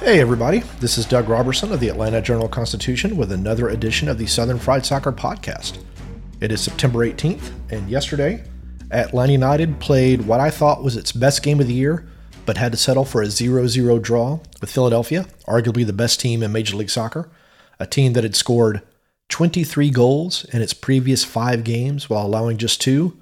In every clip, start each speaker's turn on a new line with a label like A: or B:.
A: Hey, everybody. This is Doug Roberson of the Atlanta Journal Constitution with another edition of the Southern Fried Soccer Podcast. It is September 18th, and yesterday, Atlanta United played what I thought was its best game of the year, but had to settle for a 0 0 draw with Philadelphia, arguably the best team in Major League Soccer, a team that had scored 23 goals in its previous five games while allowing just two,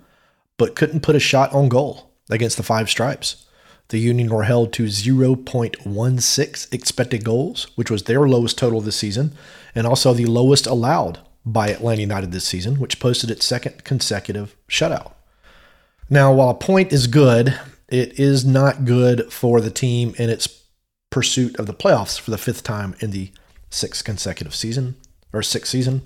A: but couldn't put a shot on goal against the Five Stripes. The Union were held to 0.16 expected goals, which was their lowest total this season, and also the lowest allowed by Atlanta United this season, which posted its second consecutive shutout. Now, while a point is good, it is not good for the team in its pursuit of the playoffs for the fifth time in the sixth consecutive season or sixth season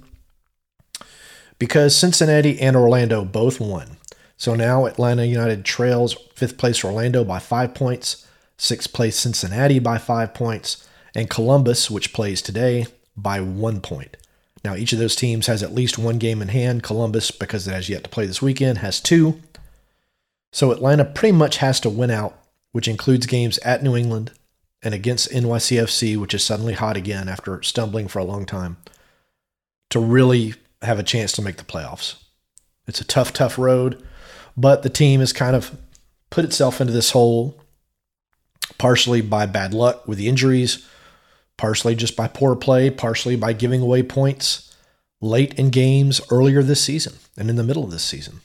A: because Cincinnati and Orlando both won. So now Atlanta United trails fifth place Orlando by five points, sixth place Cincinnati by five points, and Columbus, which plays today, by one point. Now each of those teams has at least one game in hand. Columbus, because it has yet to play this weekend, has two. So Atlanta pretty much has to win out, which includes games at New England and against NYCFC, which is suddenly hot again after stumbling for a long time, to really have a chance to make the playoffs. It's a tough, tough road, but the team has kind of put itself into this hole, partially by bad luck with the injuries, partially just by poor play, partially by giving away points late in games earlier this season and in the middle of this season.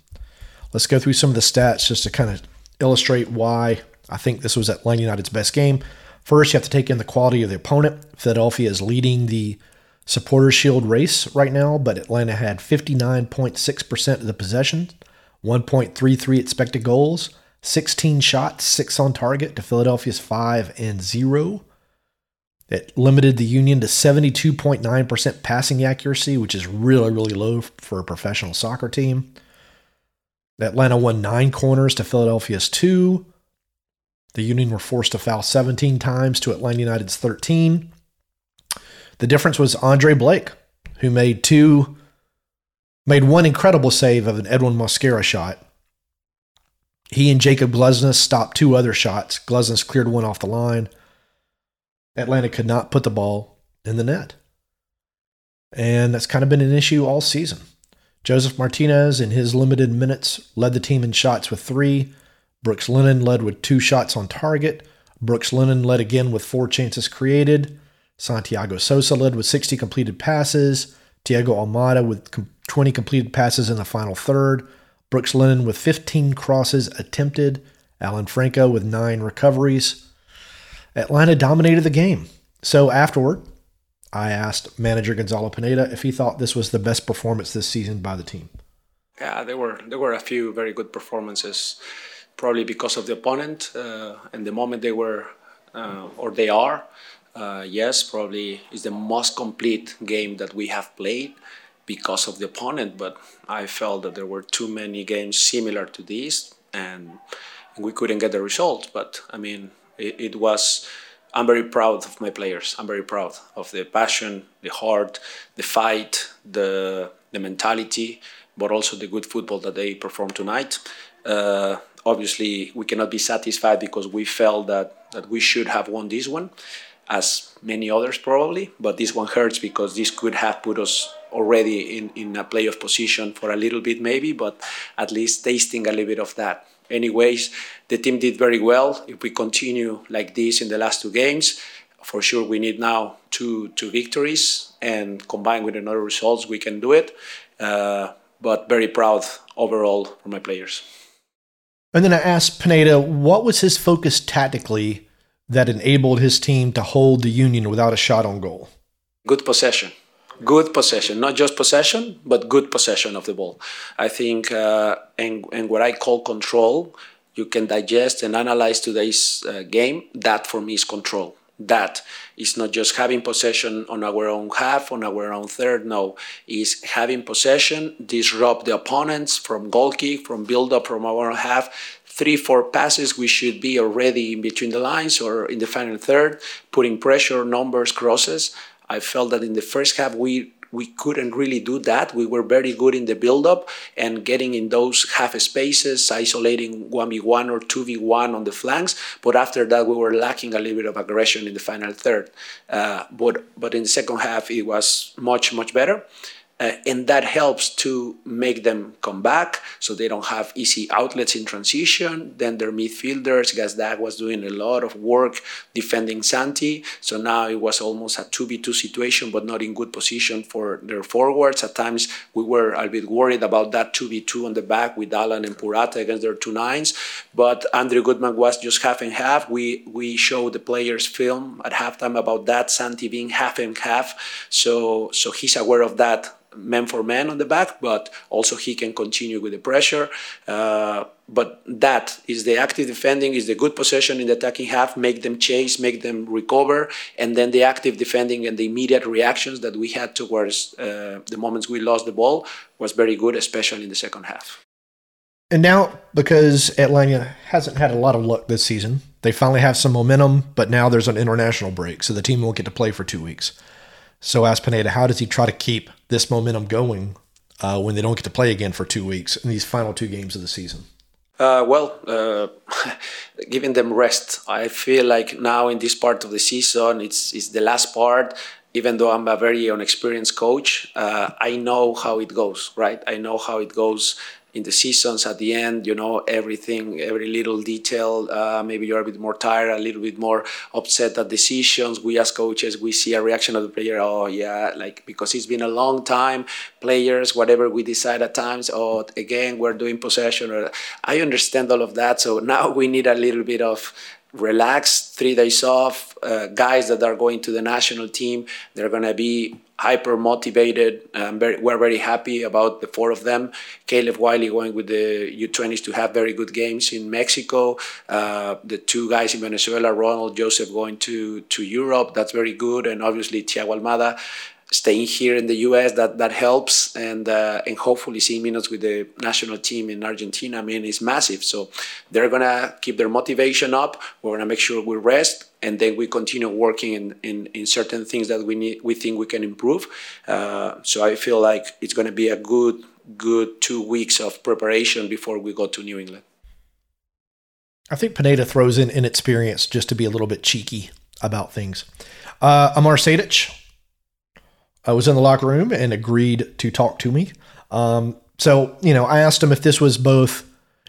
A: Let's go through some of the stats just to kind of illustrate why I think this was Atlanta United's best game. First, you have to take in the quality of the opponent. Philadelphia is leading the Supporters Shield race right now, but Atlanta had 59.6% of the possession, 1.33 expected goals, 16 shots, 6 on target to Philadelphia's 5 and 0. It limited the Union to 72.9% passing accuracy, which is really, really low for a professional soccer team. Atlanta won nine corners to Philadelphia's two. The Union were forced to foul 17 times to Atlanta United's 13. The difference was Andre Blake, who made two, made one incredible save of an Edwin Mosquera shot. He and Jakob Glesnes stopped two other shots. Glesnes cleared one off the line. Atlanta could not put the ball in the net. And that's kind of been an issue all season. Josef Martinez, in his limited minutes, led the team in shots with three. Brooks Lennon led with two shots on target. Brooks Lennon led again with four chances created. Santiago Sosa led with 60 completed passes. Thiago Almada with 20 completed passes in the final third. Brooks Lennon with 15 crosses attempted. Alan Franco with nine recoveries. Atlanta dominated the game. So afterward, I asked manager Gonzalo Pineda if he thought this was the best performance this season by the team.
B: Yeah, there were there were a few very good performances, probably because of the opponent uh, and the moment they were uh, or they are. Uh, yes, probably is the most complete game that we have played because of the opponent. But I felt that there were too many games similar to this, and we couldn't get the result. But I mean, it, it was. I'm very proud of my players. I'm very proud of the passion, the heart, the fight, the the mentality, but also the good football that they performed tonight. Uh, obviously, we cannot be satisfied because we felt that that we should have won this one, as many others probably. But this one hurts because this could have put us already in, in a playoff position for a little bit, maybe, but at least tasting a little bit of that. Anyways, the team did very well. If we continue like this in the last two games, for sure we need now two two victories, and combined with another results, we can do it. Uh, but very proud overall for my players.
A: And then I asked Pineda what was his focus tactically that enabled his team to hold the Union without a shot on goal.
B: Good possession. Good possession, not just possession, but good possession of the ball. I think, uh, and, and what I call control, you can digest and analyze today's uh, game. That for me is control that is not just having possession on our own half, on our own third. No, is having possession, disrupt the opponents from goal kick, from build up from our own half. Three, four passes, we should be already in between the lines or in the final third, putting pressure, numbers, crosses. I felt that in the first half we we couldn't really do that. We were very good in the build-up and getting in those half spaces, isolating 1v1 or 2v1 on the flanks. But after that, we were lacking a little bit of aggression in the final third. Uh, but, but in the second half, it was much, much better. Uh, and that helps to make them come back so they don't have easy outlets in transition. Then their midfielders, Gazdag was doing a lot of work defending Santi. So now it was almost a 2v2 situation, but not in good position for their forwards. At times we were a bit worried about that 2v2 on the back with Alan and Purata against their two nines. But Andrew Gutman was just half and half. We we showed the players film at halftime about that, Santi being half and half. So so he's aware of that man for man on the back, but also he can continue with the pressure. Uh, but that is the active defending, is the good possession in the attacking half, make them chase, make them recover, and then the active defending and the immediate reactions that we had towards uh, the moments we lost the ball was very good, especially in the second half.
A: And now, because Atlanta hasn't had a lot of luck this season, they finally have some momentum, but now there's an international break, so the team won't get to play for two weeks. So ask Pineda, how does he try to keep this momentum going uh, when they don't get to play again for two weeks in these final two games of the season?
B: Uh, well, uh, giving them rest. I feel like now in this part of the season, it's it's the last part. Even though I'm a very inexperienced coach, uh, I know how it goes. Right, I know how it goes in the seasons at the end you know everything every little detail uh, maybe you're a bit more tired a little bit more upset at decisions. We as coaches we see a reaction of the player oh yeah like because it's been a long time players whatever we decide at times oh again we're doing possession or i understand all of that so now we need a little bit of relaxed three days off uh, guys that are going to the national team they're going to be hyper motivated. Um, very, we're very happy about the four of them. Caleb Wiley going with the U20s to have very good games in Mexico. Uh, the two guys in Venezuela, Ronald Josef going to, to Europe. That's very good. And obviously Thiago Almada staying here in the US that that helps. And uh, and hopefully seeing minutes with the national team in Argentina I mean is massive. So they're gonna keep their motivation up. We're gonna make sure we rest and then we continue working in, in, in certain things that we need we think we can improve. Uh, so I feel like it's gonna be a good good two weeks of preparation before we go to New England.
A: I think Pineda throws in inexperience just to be a little bit cheeky about things. Uh, Amar Sejdic I was in the locker room and agreed to talk to me. Um, so, you know, I asked him if this was both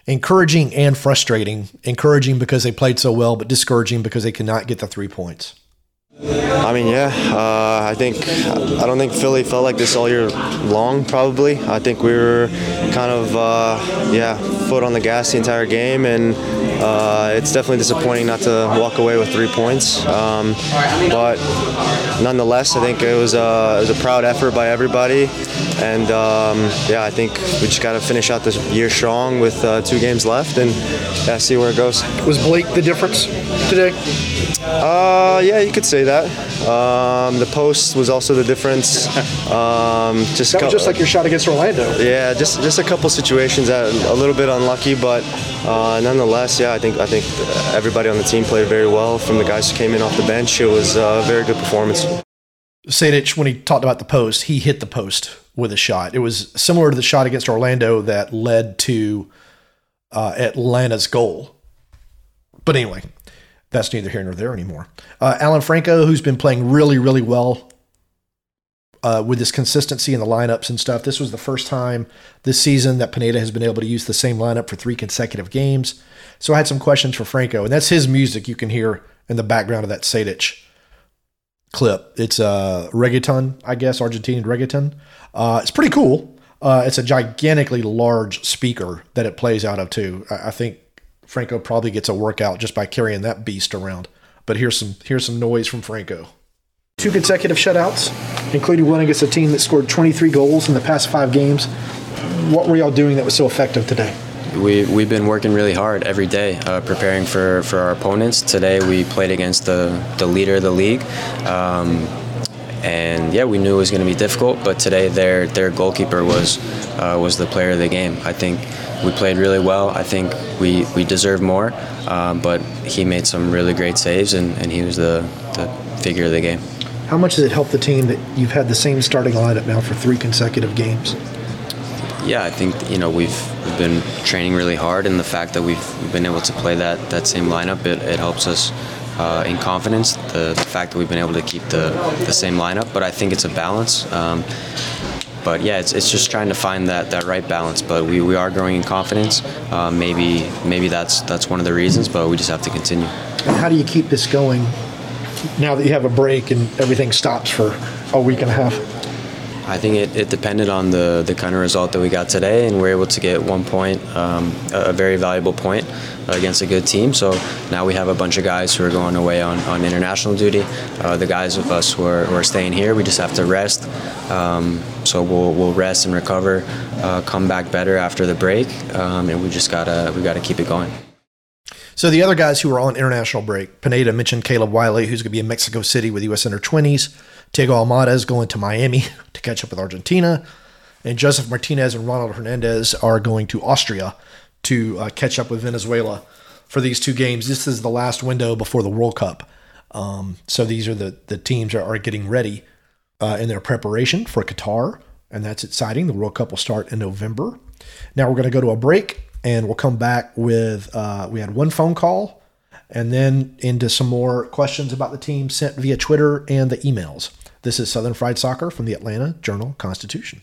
A: encouraging and frustrating. Encouraging because they played so well, but discouraging because they could not get the three points.
C: I mean, yeah. Uh, I think I don't think Philly felt like this all year long. Probably, I think we were kind of uh, yeah, foot on the gas the entire game, and uh, it's definitely disappointing not to walk away with three points. Um, but nonetheless, I think it was, a, it was a proud effort by everybody, and um, yeah, I think we just got to finish out this year strong with uh, two games left, and yeah, see where it goes.
A: Was Blake the difference today?
C: Uh, yeah, you could say that. Um, the post was also the difference. Um,
A: just that was just like your shot against Orlando.
C: Yeah, just just a couple situations that a little bit unlucky, but uh, nonetheless, yeah, I think I think everybody on the team played very well. From the guys who came in off the bench, it was a very good performance.
A: Sejdic, when he talked about the post, he hit the post with a shot. It was similar to the shot against Orlando that led to uh, Atlanta's goal. But anyway, that's neither here nor there anymore. Uh, Alan Franco, who's been playing really, really well uh, with this consistency in the lineups and stuff. This was the first time this season that Pineda has been able to use the same lineup for three consecutive games. So I had some questions for Franco, and that's his music you can hear in the background of that Sejdic clip. It's a uh, reggaeton, I guess, Argentinian reggaeton. Uh, it's pretty cool. Uh, it's a gigantically large speaker that it plays out of too. I, I think Franco probably gets a workout just by carrying that beast around. But here's some here's some noise from Franco. Two consecutive shutouts, including one against a team that scored 23 goals in the past five games. What were y'all doing that was so effective today?
D: We, we've been working really hard every day, uh, preparing for, for our opponents. Today we played against the, the leader of the league. Um, and yeah, we knew it was going to be difficult, but today their their goalkeeper was uh, was the player of the game. I think we played really well. I think we, we deserve more, um, but he made some really great saves, and, and he was the, the figure of the game.
A: How much does it help the team that you've had the same starting lineup now for three consecutive games?
D: Yeah, I think you know we've, we've been training really hard, and the fact that we've, we've been able to play that, that same lineup, it, it helps us uh, in confidence. The, the, fact that we've been able to keep the, the same lineup, but I think it's a balance. Um, but yeah, it's, it's just trying to find that, that right balance. But we, we are growing in confidence. Uh, maybe maybe that's that's one of the reasons, but we just have to continue.
A: And how do you keep this going now that you have a break and everything stops for a week and a half?
D: I think it, it depended on the, the kind of result that we got today, and we are able to get one point, um, a, very valuable point against a good team. So now we have a bunch of guys who are going away on, on international duty. Uh, the guys of us who are, who are staying here, we just have to rest. Um, so we'll, we'll rest and recover, uh, come back better after the break, um, and we just gotta we gotta keep it going.
A: So the other guys who are on international break, Pineda mentioned Caleb Wiley, who's going to be in Mexico City with U.S. Under 20s. Thiago Almada is going to Miami to catch up with Argentina. And Josef Martinez and Ronald Hernandez are going to Austria to uh, catch up with Venezuela for these two games. This is the last window before the World Cup. Um, so these are the, the teams are, are getting ready uh, in their preparation for Qatar. And that's exciting. The World Cup will start in November. Now we're going to go to a break and we'll come back with uh, we had one phone call and then into some more questions about the team sent via Twitter and the emails. This is Southern Fried Soccer from the Atlanta Journal Constitution.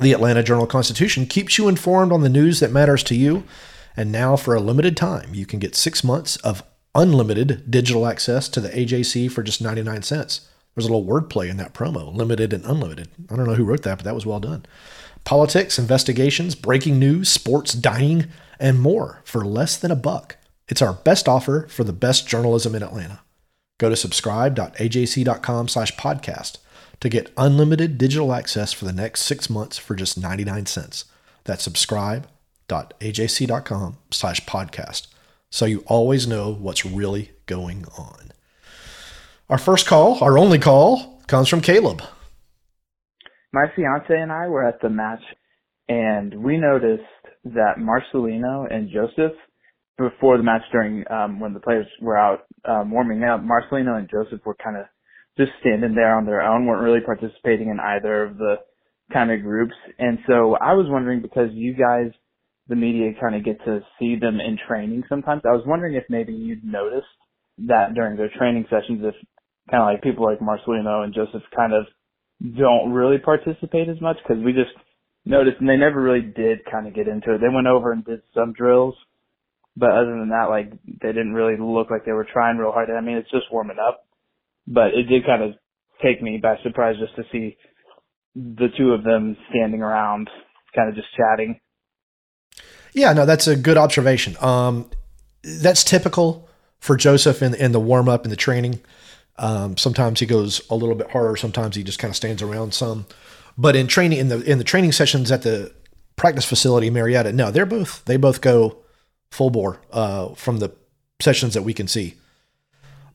A: The Atlanta Journal Constitution keeps you informed on the news that matters to you. And now, for a limited time, you can get six months of unlimited digital access to the AJC for just 99 cents. There's a little wordplay in that promo limited and unlimited. I don't know who wrote that, but that was well done. Politics, investigations, breaking news, sports, dining, and more for less than a buck. It's our best offer for the best journalism in Atlanta. Go to subscribe.ajc.com slash podcast to get unlimited digital access for the next six months for just 99 cents. That's subscribe.ajc.com slash podcast. So you always know what's really going on. Our first call, our only call, comes from Caleb.
E: My fiance and I were at the match and we noticed that Marcelino and Josef, before the match during um, when the players were out um, warming up, Marcelino and Josef were kind of just standing there on their own, weren't really participating in either of the kind of groups. And so I was wondering because you guys, the media, kind of get to see them in training sometimes. I was wondering if maybe you'd noticed that during their training sessions, if kind of like people like Marcelino and Josef kind of don't really participate as much because we just noticed and they never really did kind of get into it. They went over and did some drills, but other than that, like they didn't really look like they were trying real hard. I mean, it's just warming up but it did kind of take me by surprise just to see the two of them standing around, kind of just chatting.
A: Yeah, no, that's a good observation. Um, that's typical for Josef in, in the warm up and the training. Um, sometimes he goes a little bit harder. Sometimes he just kind of stands around some. But in training in the in the training sessions at the practice facility, Marietta, no, they're both they both go full bore uh, from the sessions that we can see.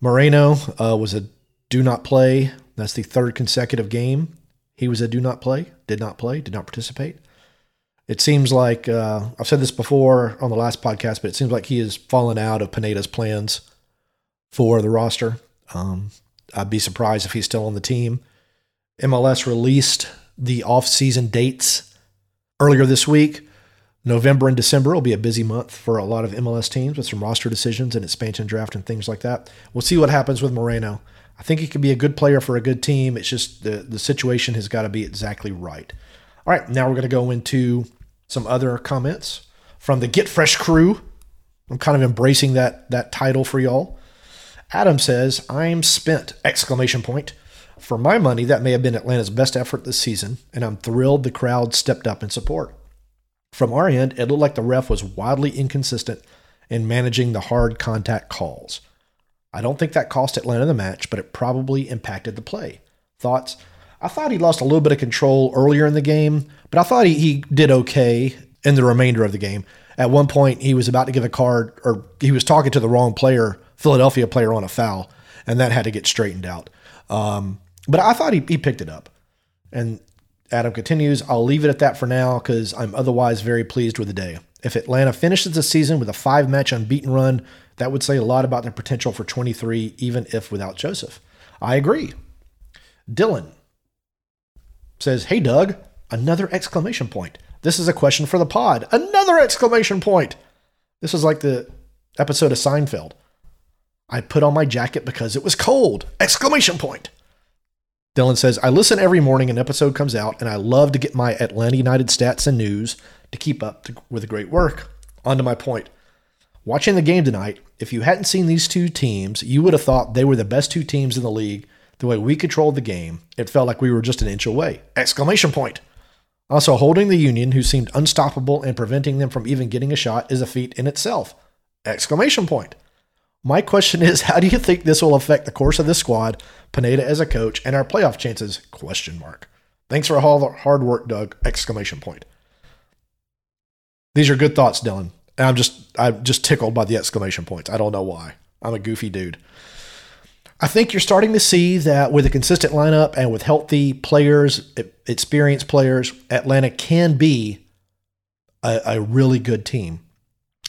A: Moreno uh, was a do not play. That's the third consecutive game. He was a do not play, did not play, did not participate. It seems like uh, I've said this before on the last podcast, but it seems like he has fallen out of Pineda's plans for the roster. Um, I'd be surprised if he's still on the team. MLS released the off-season dates earlier this week. November and December will be a busy month for a lot of MLS teams with some roster decisions and expansion draft and things like that. We'll see what happens with Moreno. I think he could be a good player for a good team. It's just the, the situation has got to be exactly right. All right, now we're going to go into some other comments from the Get Fresh crew. I'm kind of embracing that that title for y'all. Adam says, "I'm spent!" Exclamation point. For my money, that may have been Atlanta's best effort this season, and I'm thrilled the crowd stepped up in support. From our end, it looked like the ref was wildly inconsistent in managing the hard contact calls. I don't think that cost Atlanta the match, but it probably impacted the play. Thoughts? I thought he lost a little bit of control earlier in the game, but I thought he, he did okay in the remainder of the game. At one point, he was about to give a card, or he was talking to the wrong player, Philadelphia player, on a foul, and that had to get straightened out. Um, but I thought he, he picked it up. And Adam continues, I'll leave it at that for now because I'm otherwise very pleased with the day. If Atlanta finishes the season with a five match unbeaten run, that would say a lot about their potential for 23, even if without Josef. I agree. Dylan says, Hey, Doug, another exclamation point. This is a question for the pod. Another exclamation point. This is like the episode of Seinfeld. I put on my jacket because it was cold. Exclamation point. Dylan says, I listen every morning an episode comes out, and I love to get my Atlanta United stats and news to keep up to, with the great work. On to my point. Watching the game tonight, if you hadn't seen these two teams, you would have thought they were the best two teams in the league. The way we controlled the game, it felt like we were just an inch away. Exclamation point. Also, holding the Union, who seemed unstoppable and preventing them from even getting a shot, is a feat in itself. Exclamation point. My question is, how do you think this will affect the course of this squad, Pineda as a coach, and our playoff chances? Question mark. Thanks for all the hard work, Doug! Exclamation point. These are good thoughts, Dylan. And I'm just I'm just tickled by the exclamation points. I don't know why. I'm a goofy dude. I think you're starting to see that with a consistent lineup and with healthy players, experienced players, Atlanta can be a, a really good team.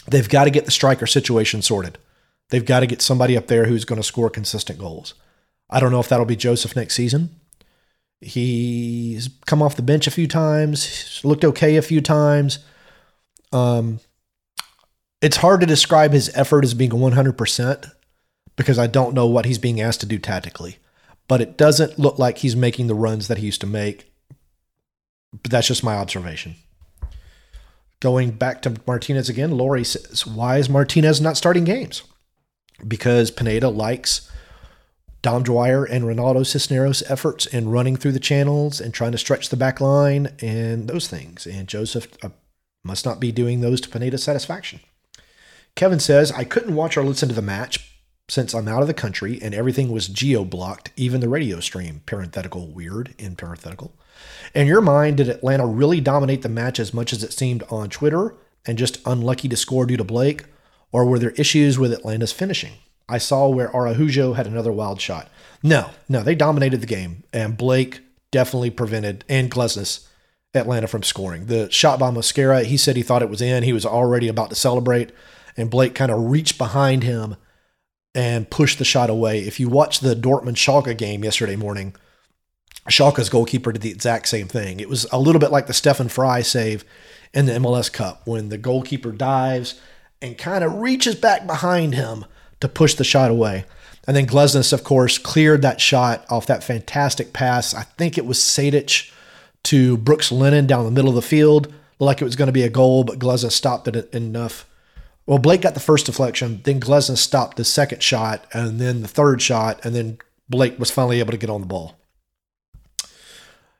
A: They've got to get the striker situation sorted. They've got to get somebody up there who's going to score consistent goals. I don't know if that'll be Josef next season. He's come off the bench a few times, looked okay a few times. Um, it's hard to describe his effort as being 100% because I don't know what he's being asked to do tactically. But it doesn't look like he's making the runs that he used to make. But that's just my observation. Going back to Martinez again, Lori says, Why is Martinez not starting games? Because Pineda likes Dom Dwyer and Ronaldo Cisneros' efforts in running through the channels and trying to stretch the back line and those things. And Josef uh, must not be doing those to Pineda's satisfaction. Kevin says, I couldn't watch or listen to the match since I'm out of the country and everything was geo blocked, even the radio stream. Parenthetical weird in parenthetical. In your mind, did Atlanta really dominate the match as much as it seemed on Twitter and just unlucky to score due to Blake? Or were there issues with Atlanta's finishing? I saw where Araujo had another wild shot. No, no, they dominated the game, and Blake definitely prevented, and Glesnes, Atlanta from scoring. The shot by Mosquera, he said he thought it was in. He was already about to celebrate, and Blake kind of reached behind him and pushed the shot away. If you watch the Dortmund Schalke game yesterday morning, Schalke's goalkeeper did the exact same thing. It was a little bit like the Stefan Frei save in the MLS Cup when the goalkeeper dives and kind of reaches back behind him to push the shot away. And then Glesnes, of course, cleared that shot off that fantastic pass. I think it was Sejdic to Brooks Lennon down the middle of the field. Looked like it was going to be a goal, but Glesnes stopped it enough. Well, Blake got the first deflection, then Glesnes stopped the second shot, and then the third shot, and then Blake was finally able to get on the ball.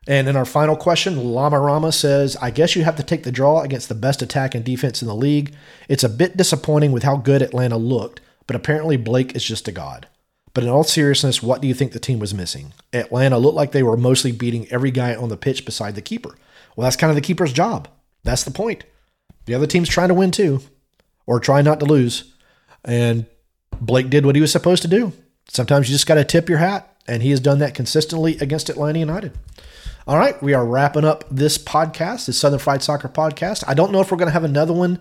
A: And in our final question, Lama Rama says, I guess you have to take the draw against the best attack and defense in the league. It's a bit disappointing with how good Atlanta looked, but apparently Blake is just a god. But in all seriousness, what do you think the team was missing? Atlanta looked like they were mostly beating every guy on the pitch beside the keeper. Well, that's kind of the keeper's job. That's the point. The other team's trying to win too, or try not to lose. And Blake did what he was supposed to do. Sometimes you just got to tip your hat, and he has done that consistently against Atlanta United. All right, we are wrapping up this podcast, this Southern Fried Soccer podcast. I don't know if we're going to have another one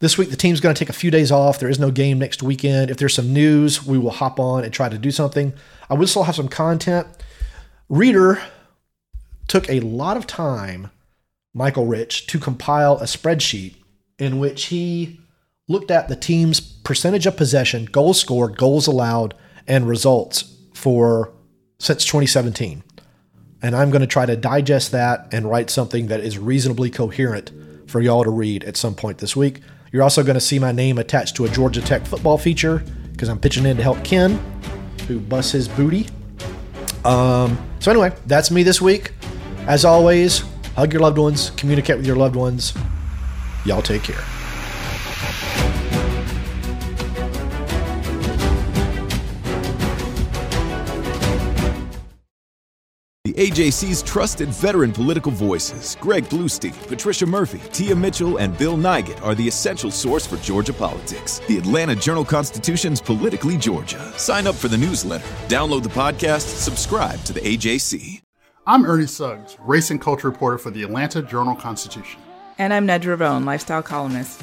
A: this week. The team's going to take a few days off. There is no game next weekend. If there's some news, we will hop on and try to do something. I will still have some content. Reader took a lot of time, Michael Rich, to compile a spreadsheet in which he looked at the team's percentage of possession, goals scored, goals allowed, and results for since 2017. And I'm going to try to digest that and write something that is reasonably coherent for y'all to read at some point this week. You're also going to see my name attached to a Georgia Tech football feature because I'm pitching in to help Ken, who busts his booty. Um, so, anyway, that's me this week. As always, hug your loved ones, communicate with your loved ones. Y'all take care.
F: The AJC's trusted veteran political voices, Greg Bluestein, Patricia Murphy, Tia Mitchell, and Bill Nigut, are the essential source for Georgia politics. The Atlanta Journal Constitution's Politically Georgia. Sign up for the newsletter, download the podcast, subscribe to the AJC.
G: I'm Ernie Suggs, race and culture reporter for the Atlanta Journal Constitution.
H: And I'm Nedra Rhone, lifestyle columnist.